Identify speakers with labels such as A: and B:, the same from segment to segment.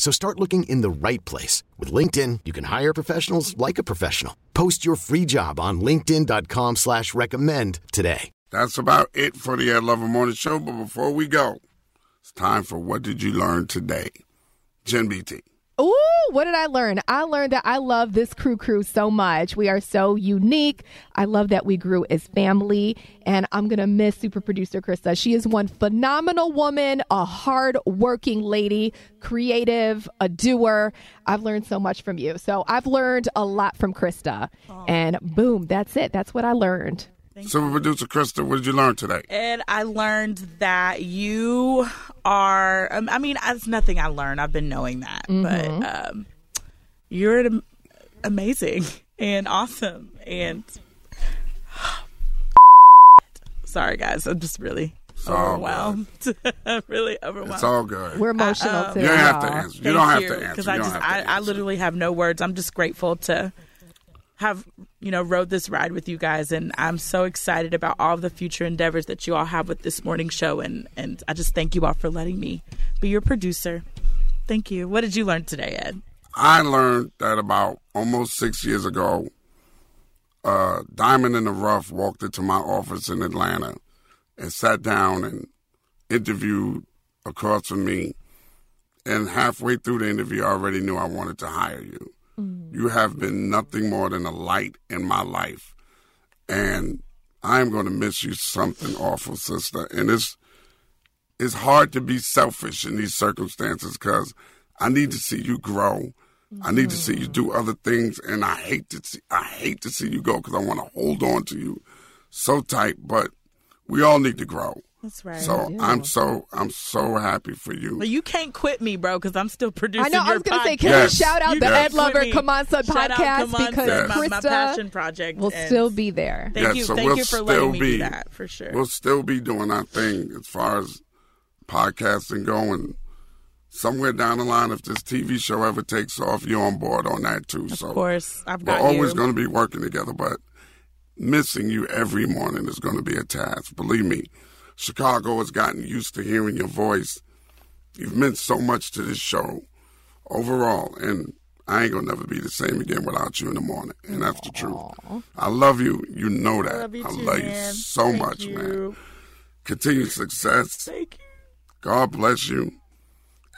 A: So start looking in the right place. With LinkedIn, you can hire professionals like a professional. Post your free job on linkedin.com slash recommend today.
B: That's about it for the Ed Lover Morning Show. But before we go, it's time for What Did You Learn Today? Jen BT.
C: Ooh, what did I learn? I learned that I love this crew crew so much. We are so unique. I love that we grew as family, and I'm gonna miss super producer Krista. She is one phenomenal woman, a hard working lady, creative, a doer. I've learned so much from you. So I've learned a lot from Krista. And boom, that's it. That's what I learned.
B: Super producer Krista, what did you learn today?
D: And I learned that you are, um, I mean, it's nothing I learned. I've been knowing that.
C: Mm-hmm.
D: But um, you're an, amazing and awesome. And sorry, guys. I'm just really
B: all
D: overwhelmed. really overwhelmed.
B: It's all good.
C: We're emotional
D: Uh,
C: too.
B: you don't have to answer. You
D: Thank
B: don't have
D: you,
B: to answer.
D: Because I just, I, I literally have no words. I'm just grateful to have, you know, rode this ride with you guys, and I'm so excited about all the future endeavors that you all have with this morning show, and and I just thank you all for letting me be your producer. Thank you. What did you learn today, Ed?
B: I learned that about almost six years ago, uh, Diamond in the Rough walked into my office in Atlanta and sat down and interviewed across from me. And halfway through the interview, I already knew I wanted to hire you. Mm. You have been nothing more than a light in my life. And I'm going to miss you something awful, sister. And it's, it's hard to be selfish in these circumstances because I need to see you grow. I need to see you mm. do other things, and I hate to see I hate to see you go because I want to hold on to you so tight. But we all need to grow.
D: That's right.
B: So I'm so I'm so happy for you.
D: But you can't quit me, bro, because I'm still producing.
C: I know. I was going to say, can
B: Yes.
C: we shout out
D: You
C: the
B: can't
C: Ed Lover
D: quit me.
C: Come On Son
D: out
C: podcast
D: Come On
C: because
D: Son, my, my passion project
C: will
D: and
C: still be there.
D: Thank
B: Yeah,
D: you,
B: so
D: thank
B: we'll
D: you for
B: still
D: letting me
B: be-
D: do that for sure.
B: We'll still be doing our thing as far as podcasting going. Somewhere down the line, if this TV show ever takes off, you're on board on that too. so
D: of course, I've got
B: we're
D: always
B: going to be working together, but missing you every morning is going to be a task. Believe me, Chicago has gotten used to hearing your voice. You've meant so much to this show overall, and I ain't gonna never be the same again without you in the morning, and that's the truth. I love you. You know that.
D: I love you too,
B: love you so
D: Thank
B: much,
D: you.
B: man. Continued success.
D: Thank you.
B: God bless you.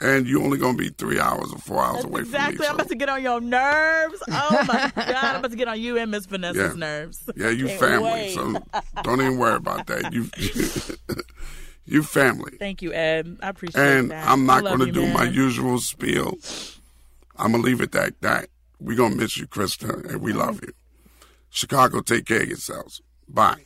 B: And you're only gonna be three hours or four hours
D: That's
B: away
D: exactly.
B: from me.
D: I'm about to get on your nerves. Oh my god, I'm about to get on you and Miss Vanessa's
B: Yeah.
D: nerves.
B: Yeah, you
D: Can't
B: family,
D: wait.
B: so don't even worry about that. You, you family.
D: Thank you, Ed. I appreciate
B: And
D: that.
B: And
D: I'm
B: not going to
D: you,
B: do my usual spiel. I'm gonna leave it at that. We're gonna miss you, Krista, and we love you. Chicago, take care of yourselves. Bye.